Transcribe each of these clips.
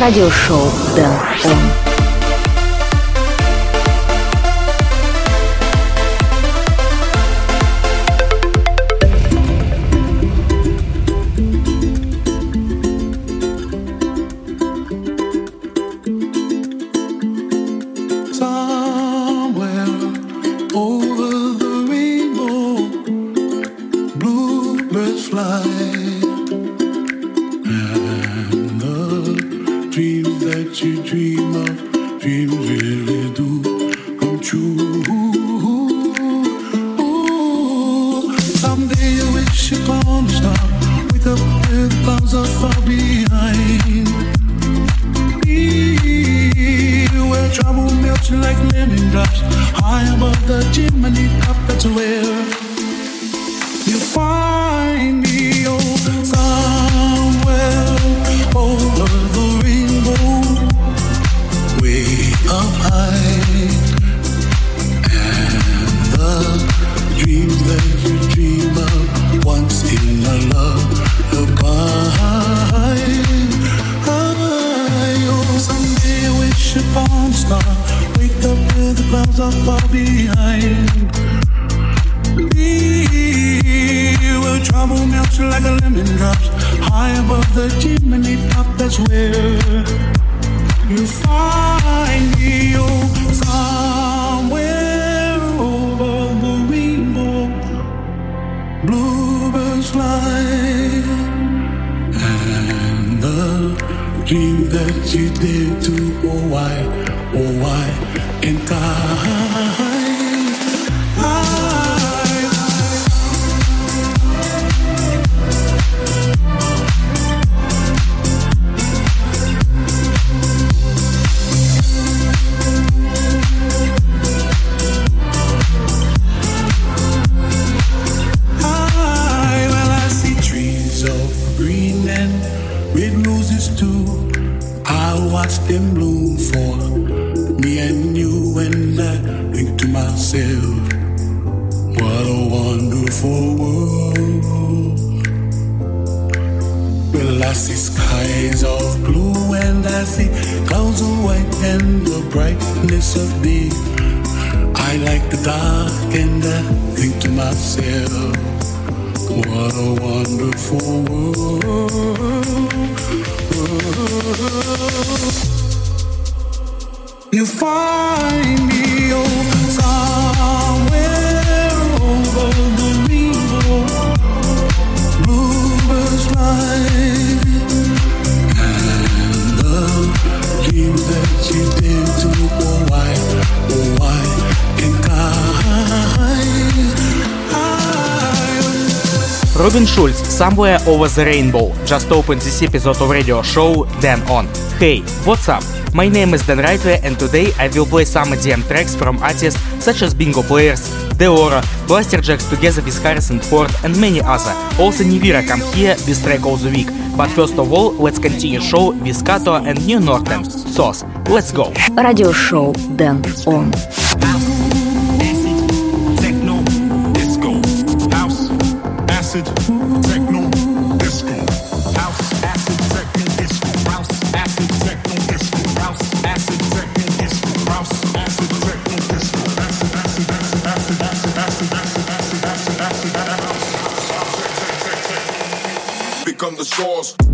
радиошоу Дэн Он. Somewhere Over the Rainbow just opened this episode of radio show Then On. Hey, what's up? My name is Den Rightway and today I will play some EDM tracks from artists such as Bingo Players, Deorro, Blaster Jacks together with Harrison Ford and many other. Also Nivira come here with track of the week. But first of all, let's continue show with Kato and New Northern Sauce, let's go! Radio show. Then on. On. the become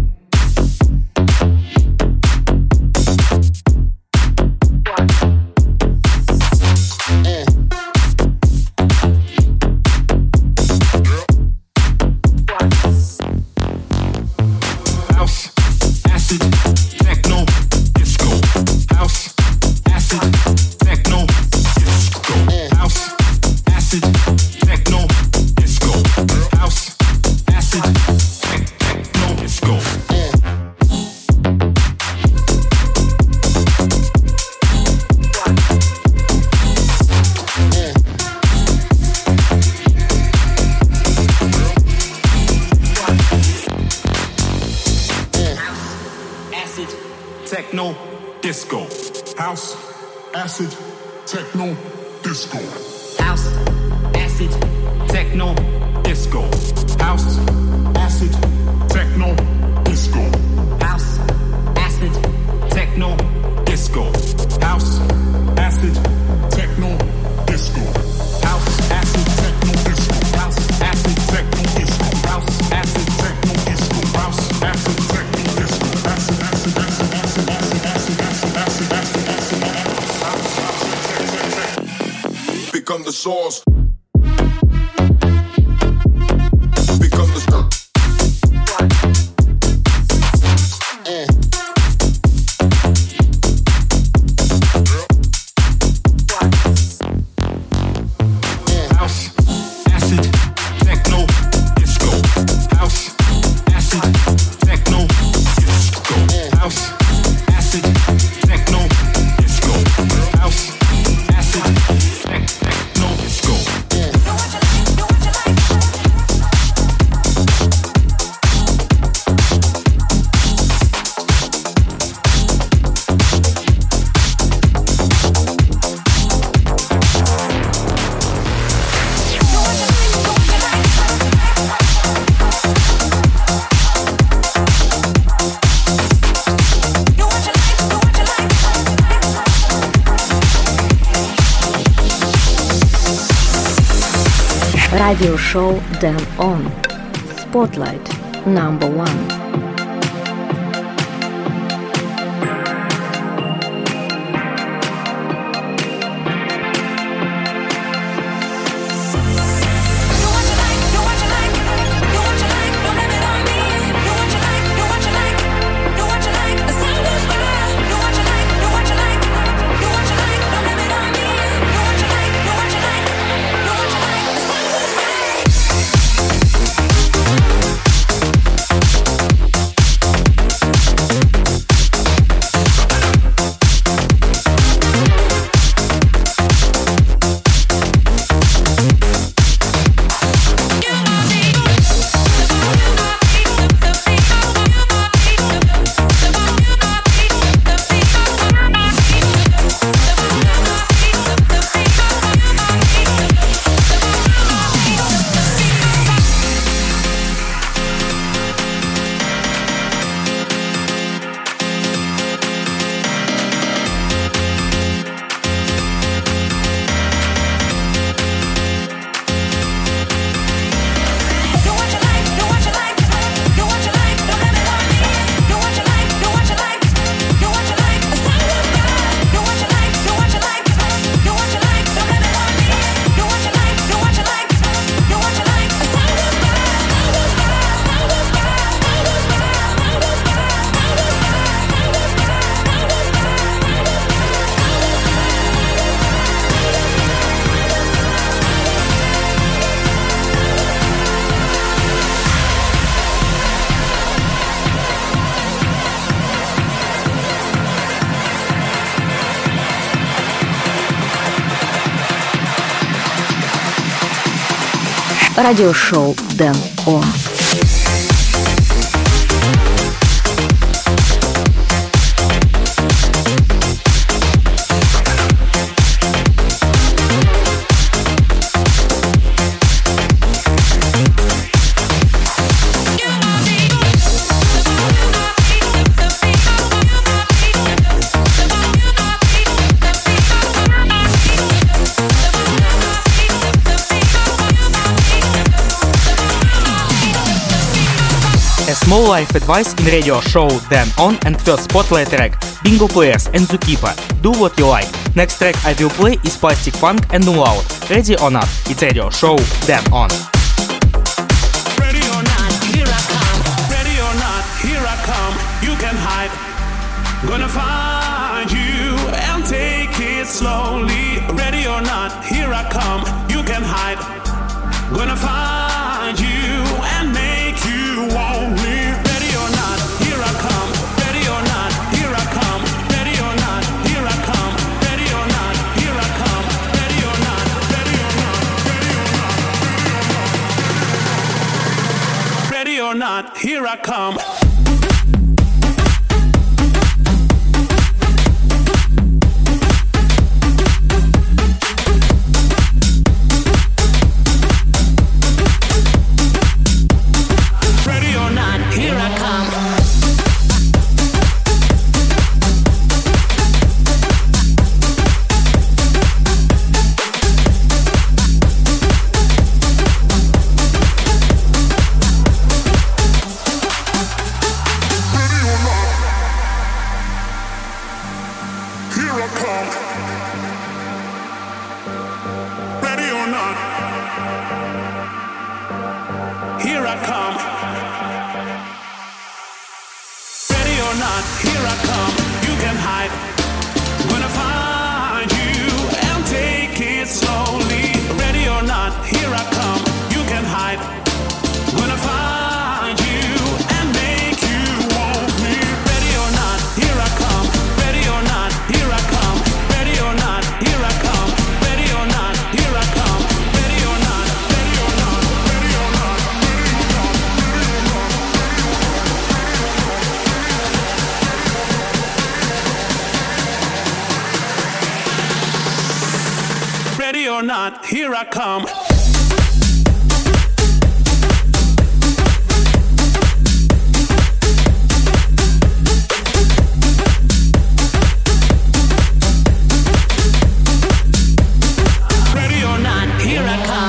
show them on. Spotlight number one. Радиошоу Дэн Он. Small Life Advice in radio show Then On and first spotlight track Bingo Players and Zookeeper Do What You Like. Next track I will play is Plastic Funk and Loud. Ready or not? It's radio show Then On. Not, Here I come.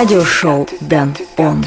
Радиошоу Дэн Он.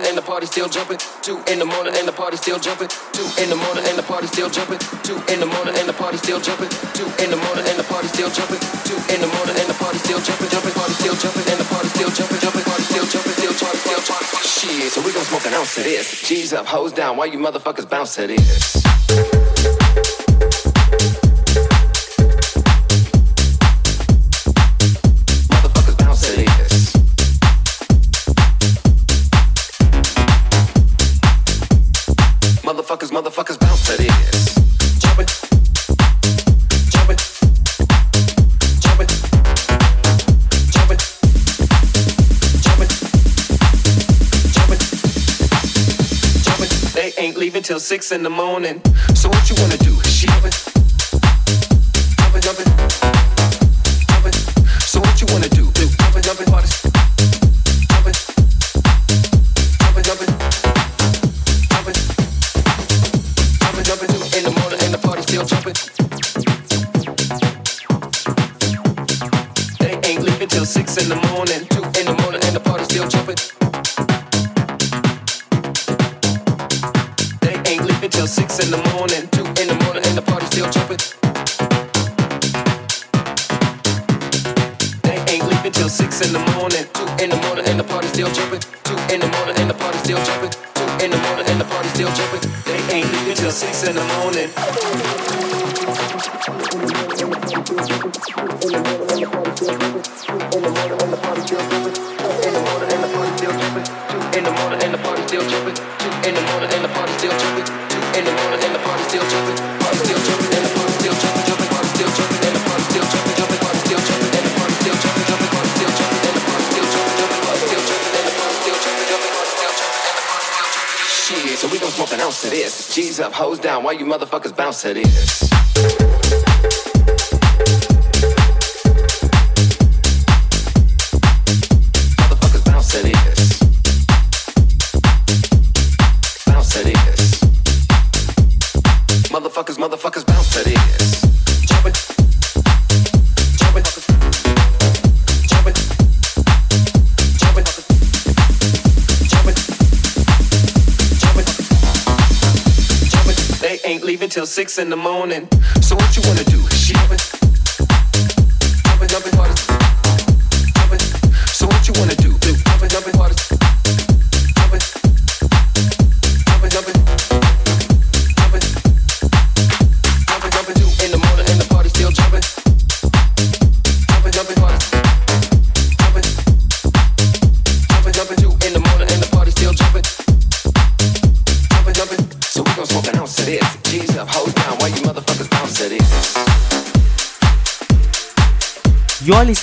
Morning and the party still jumping. Two in the morning and the party still jumping. Two in the morning and the party still jumping. Two in the morning and the party still jumping. Two in the morning and the party still jumping. Two in the morning and the party still jumping. Jumping, party still jumping and the party still jumping. Jumping, party still jumping. Still trying, still trying. Shit, so we gon' smoke an ounce of this. G's up, hoes down. Why you motherfuckers bounce to this? motherfuckers, motherfuckers bounce to this. Jumpin', jumpin', They ain't leaving till six in the morning. So what you wanna do? She jumpin', jumpin', jumpin'. Bye. bounce to this. G's up, hoes down, why you motherfuckers bounce to this? till six in the morning. So what you wanna do? She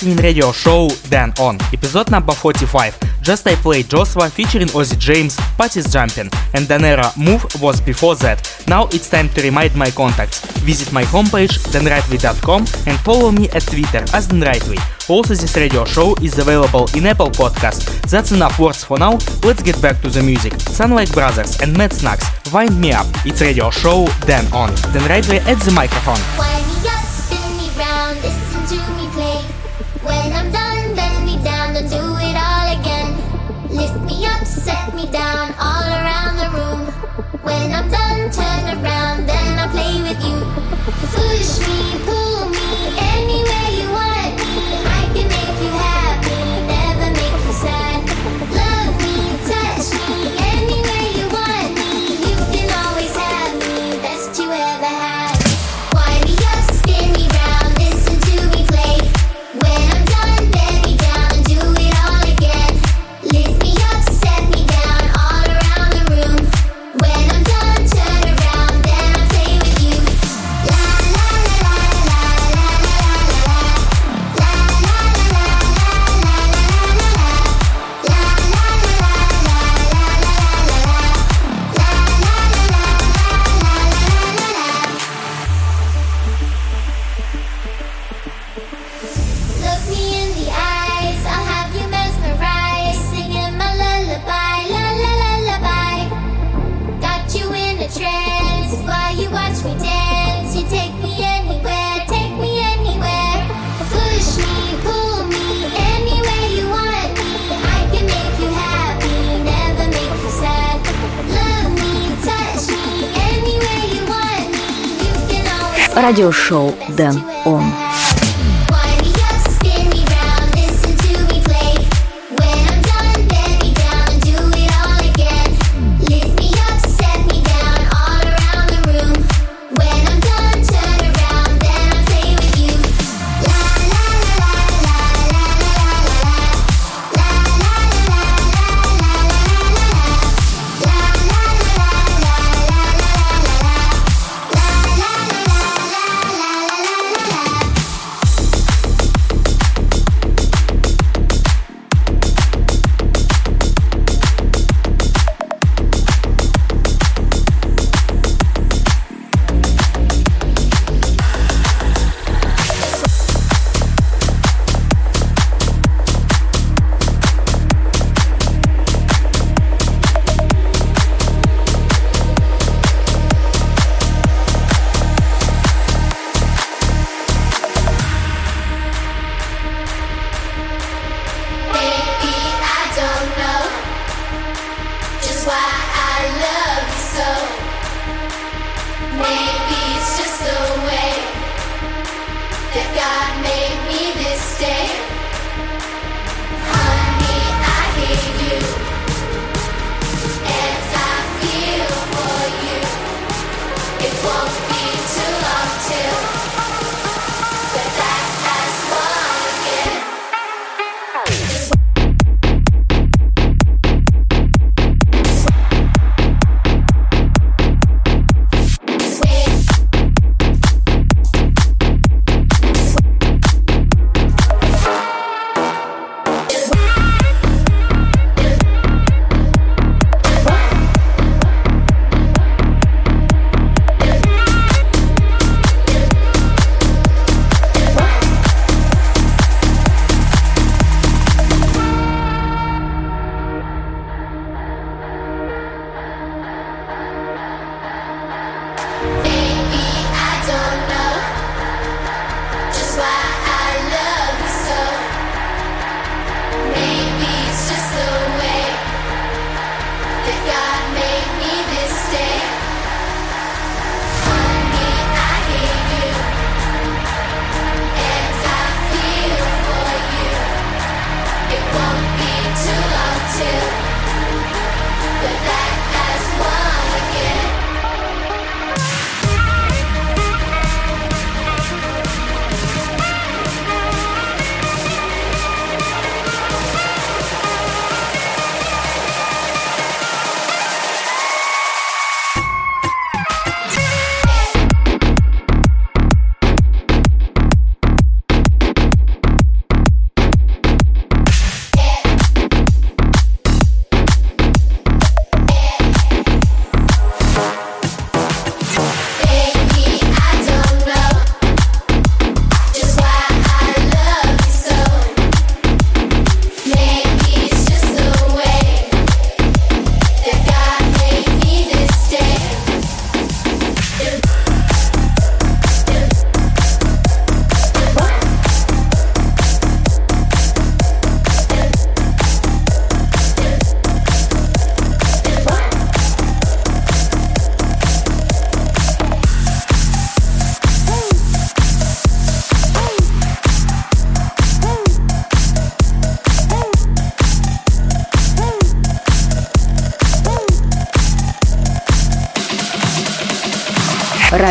listening radio show Then On, episode number 45. Just I played Joshua featuring Ozzy James, Patty's Jumping, and Danera Move was before that. Now it's time to remind my contacts. Visit my homepage denrightway.com and follow me at Twitter as denrightway. Also this radio show is available in Apple Podcast. That's enough words for now, let's get back to the music. Sunlight Brothers and Mad Snacks, Wind Me Up. It's radio show Then On. Den Rightway at the microphone. when I'm радиошоу «Дэн Он».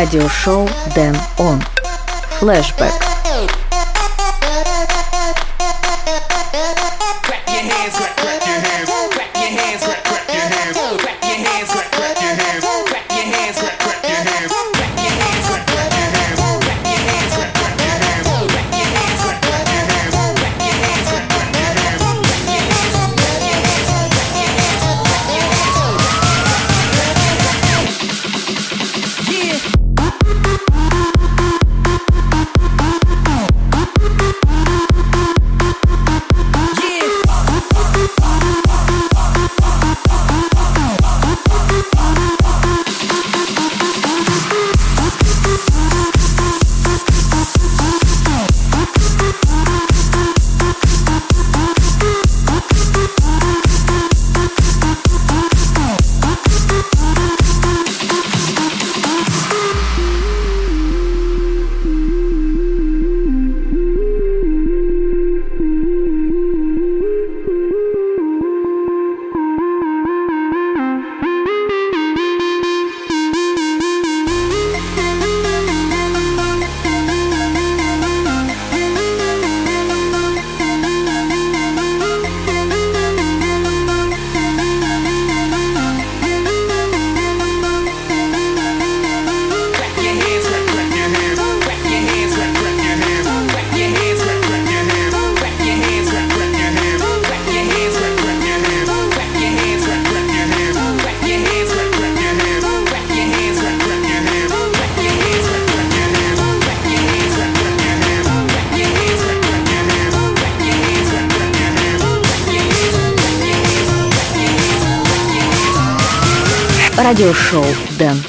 Радиошоу Дэн Он. Флэшбэк. радиошоу Дэн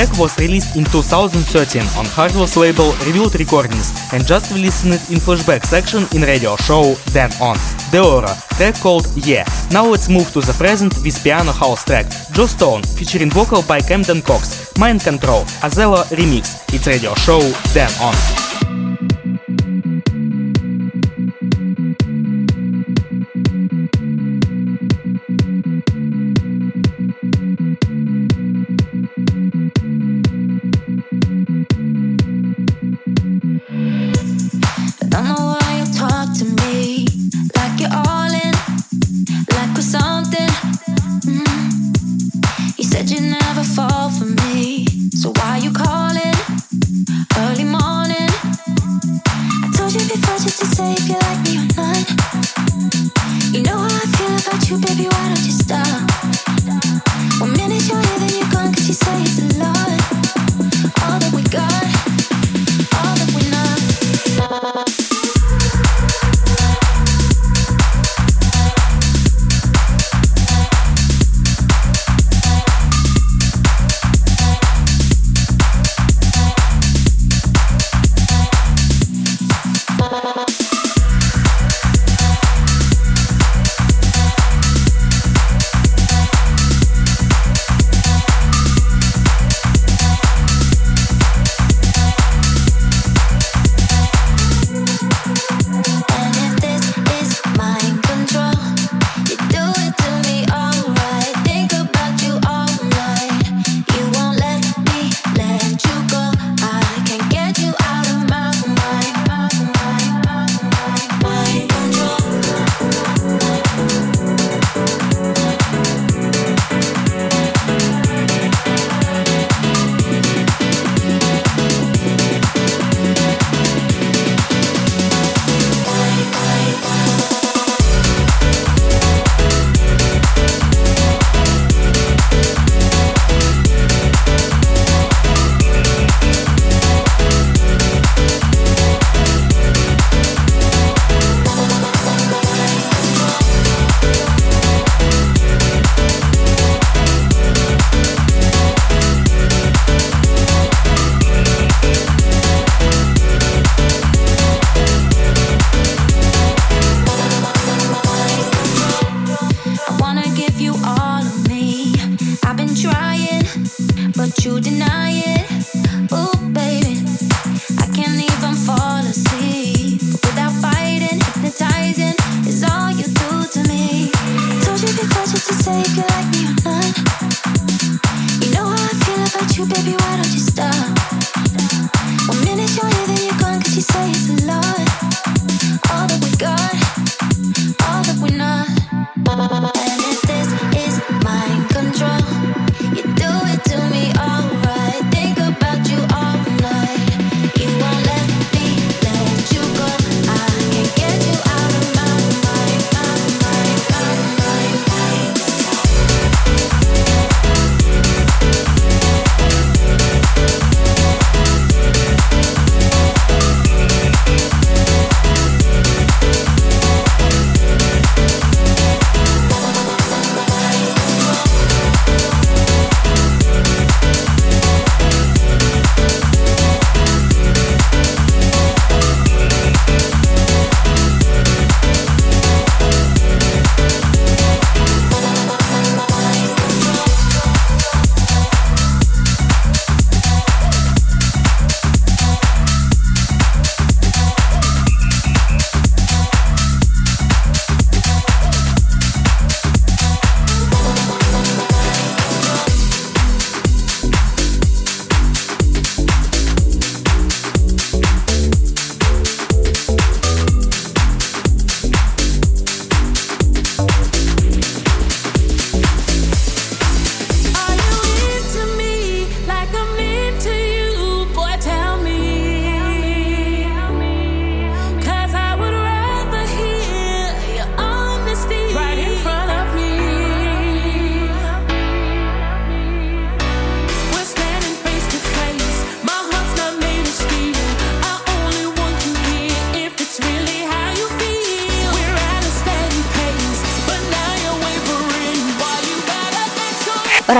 Track was released in 2013 on Hardwell's label Revealed Recordings and just listened in flashback section in radio show Then On. the Deorro, track called Yeah. Now let's move to the present with piano house track Joe Stone featuring vocal by Camden Cox, Mind Control, Azella remix. It's radio show Then On.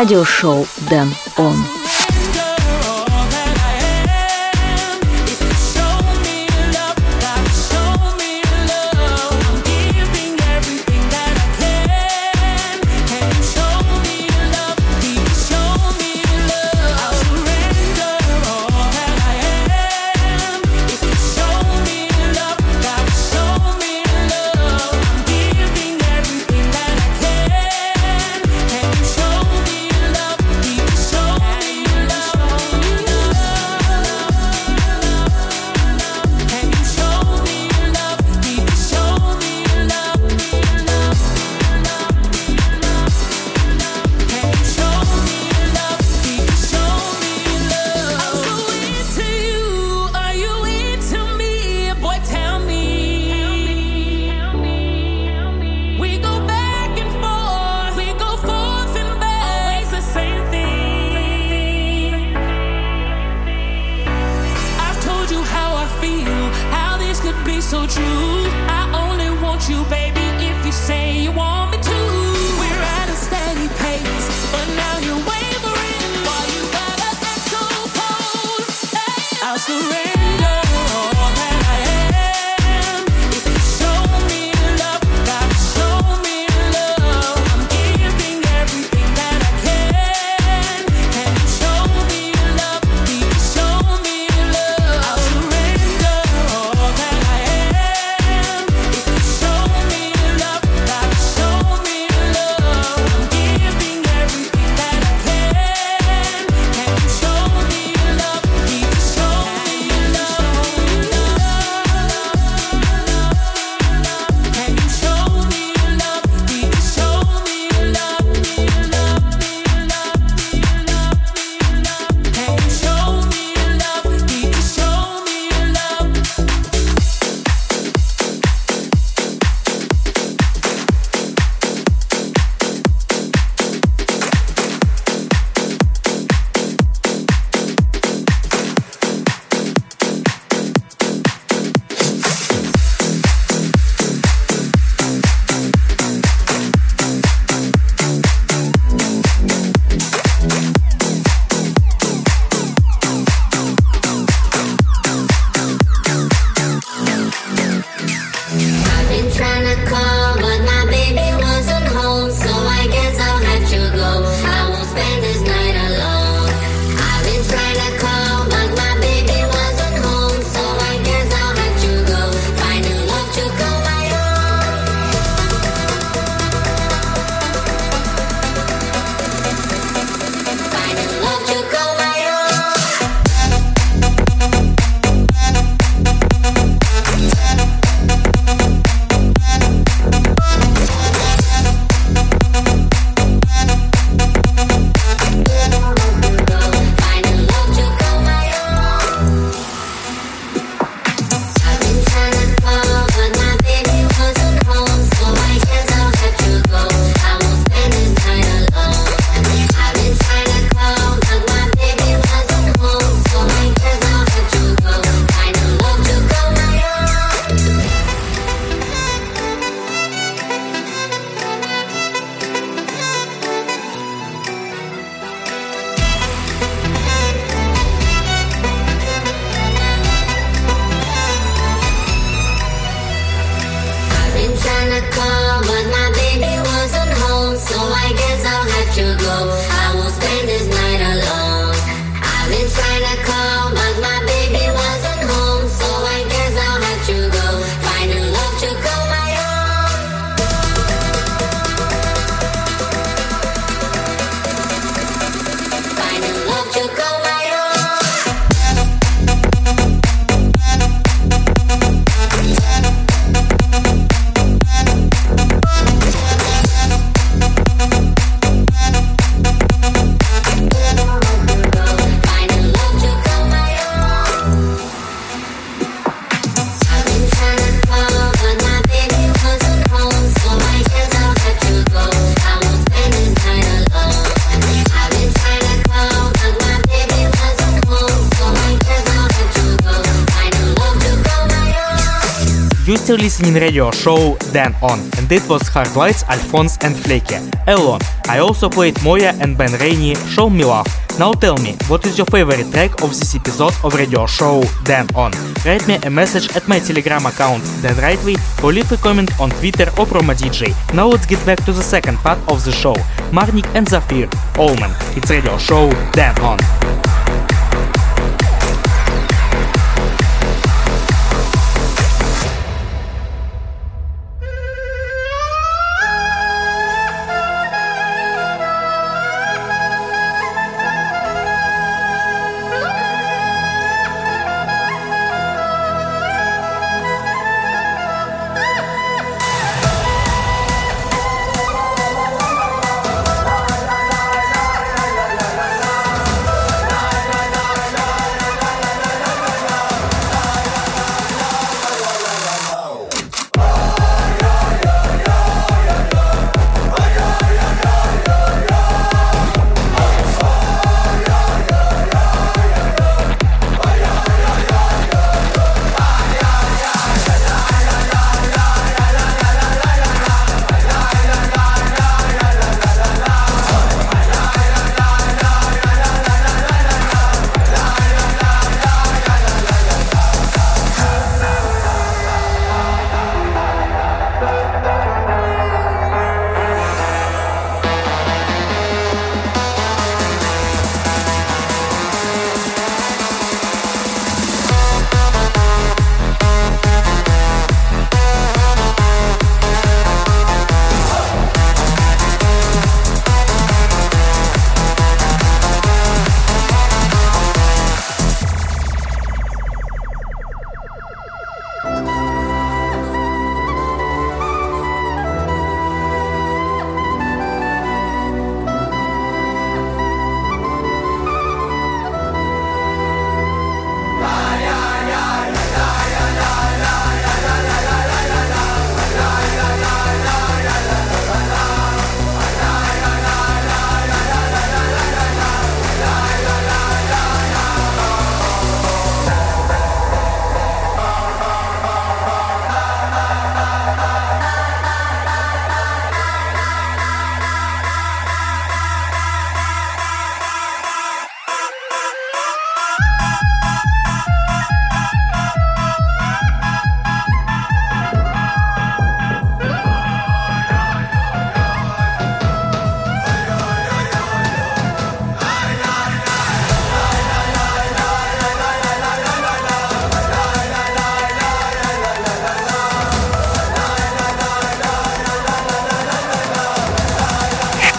Радиошоу Дэн Он. Listening radio show Dan On, and it was Hard Lights, Alphonse and Flecky. Alone. I also played Moya and Ben Rainey, Show Me Love. Now tell me, what is your favorite track of this episode of radio show Dan On? Write me a message at my telegram account Den Rightway or leave a comment on Twitter or Promo DJ. Now let's get back to the second part of the show. Marnik and Zafir, Allman. It's radio show Dan On.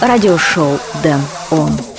Радиошоу Дэн Он.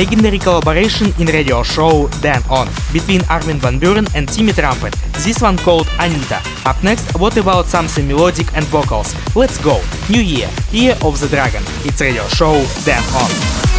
Legendary collaboration in radio show Dan On between Armin van Buuren and Timmy Trumpet. This one called Anita. Up next, what about something melodic and vocals? Let's go! New Year, Year of the Dragon. It's radio show Dan On.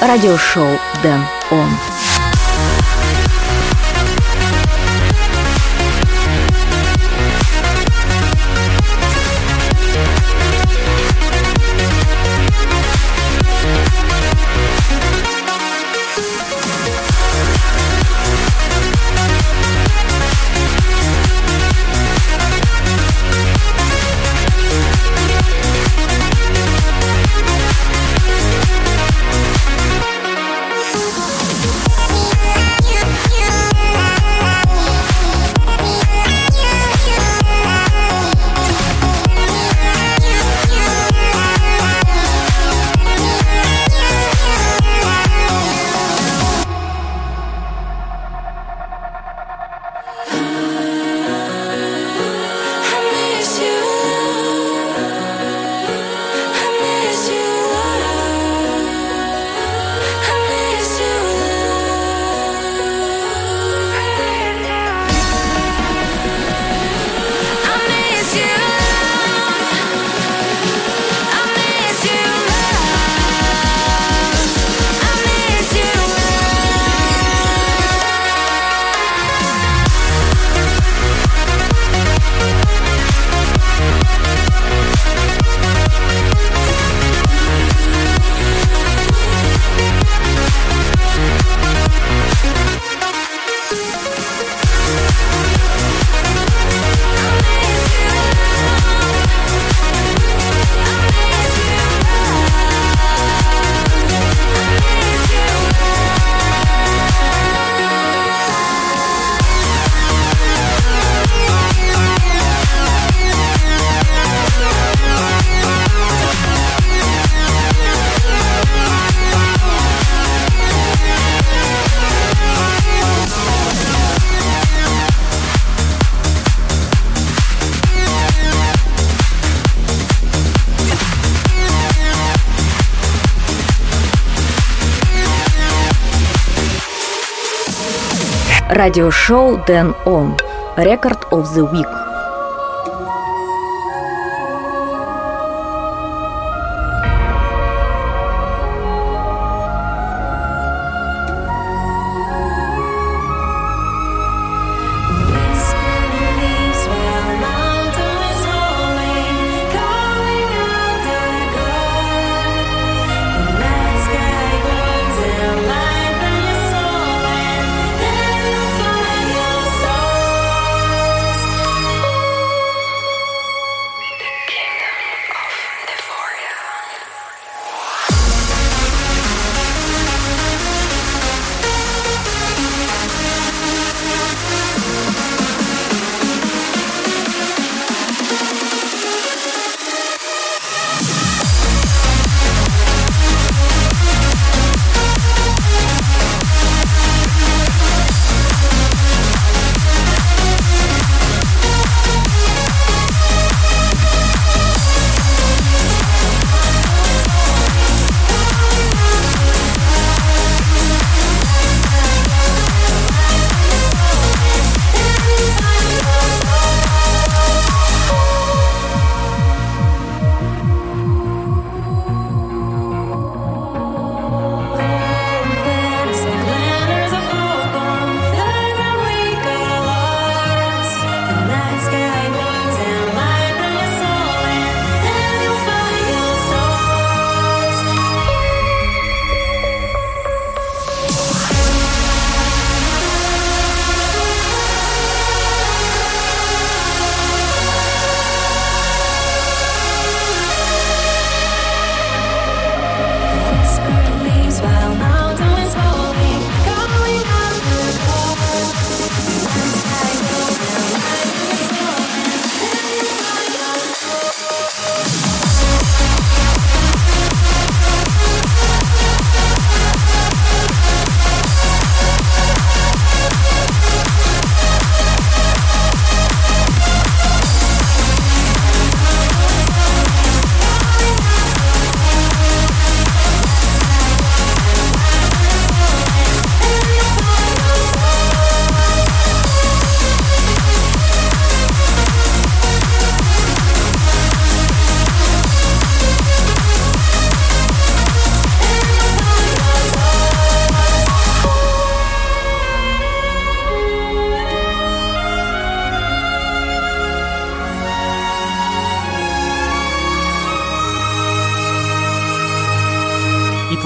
Радиошоу Дэн Он. радиошоу Дэн Он. Record of the Week.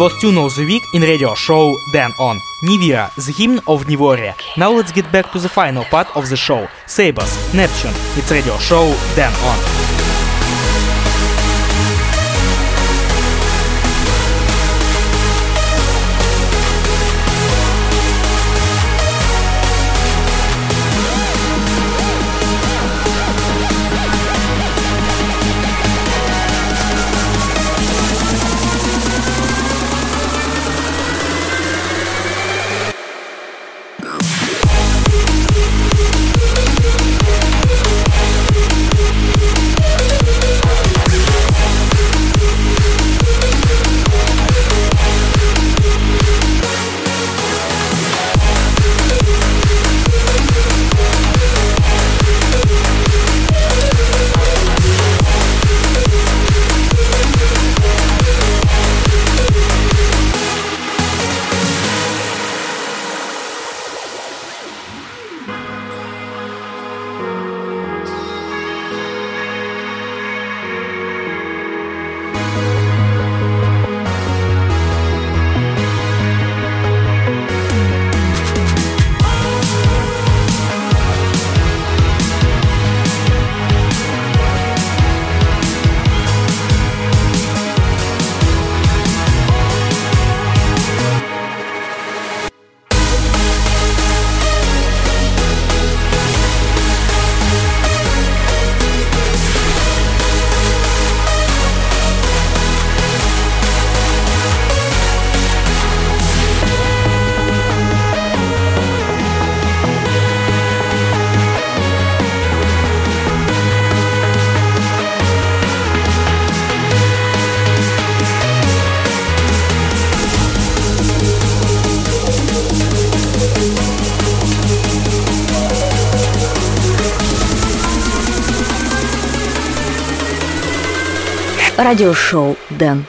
was Tune Week in radio show Then On. Nivira, the hymn of Nivoria. Now let's get back to the final part of the show. Sabers, Neptune, it's radio show Then On. Радиошоу Дэн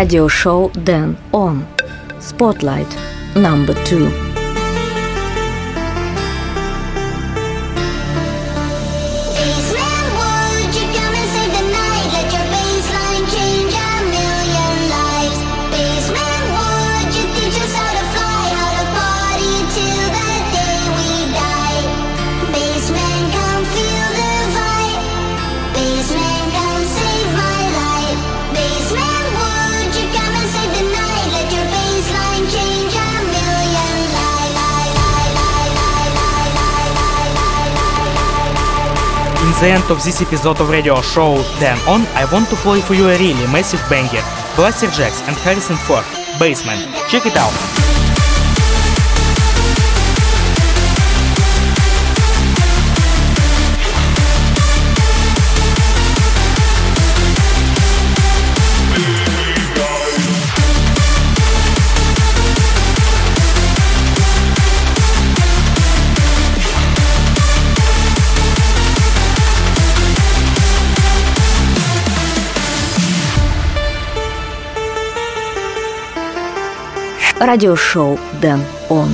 радиошоу Дэн Он. Spotlight number two. The end of this episode of radio show Then On, I want to play for you a really massive banger. Blasterjaxx and Harrison Ford, Basement. Check it out. Радиошоу Дэн Он.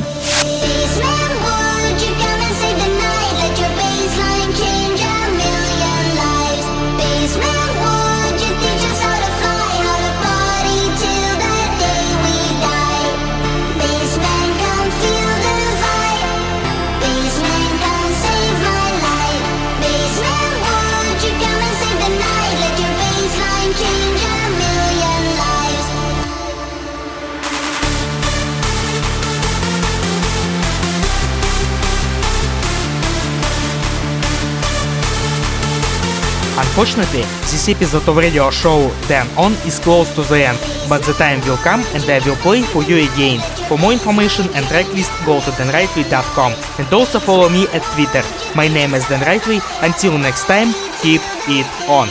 Unfortunately, this episode of radio show Then On is close to the end, but the time will come and I will play for you again. For more information and tracklist go to danrightway.com and also follow me at Twitter. My name is Den Rightway. Until next time, keep it on.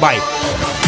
Bye.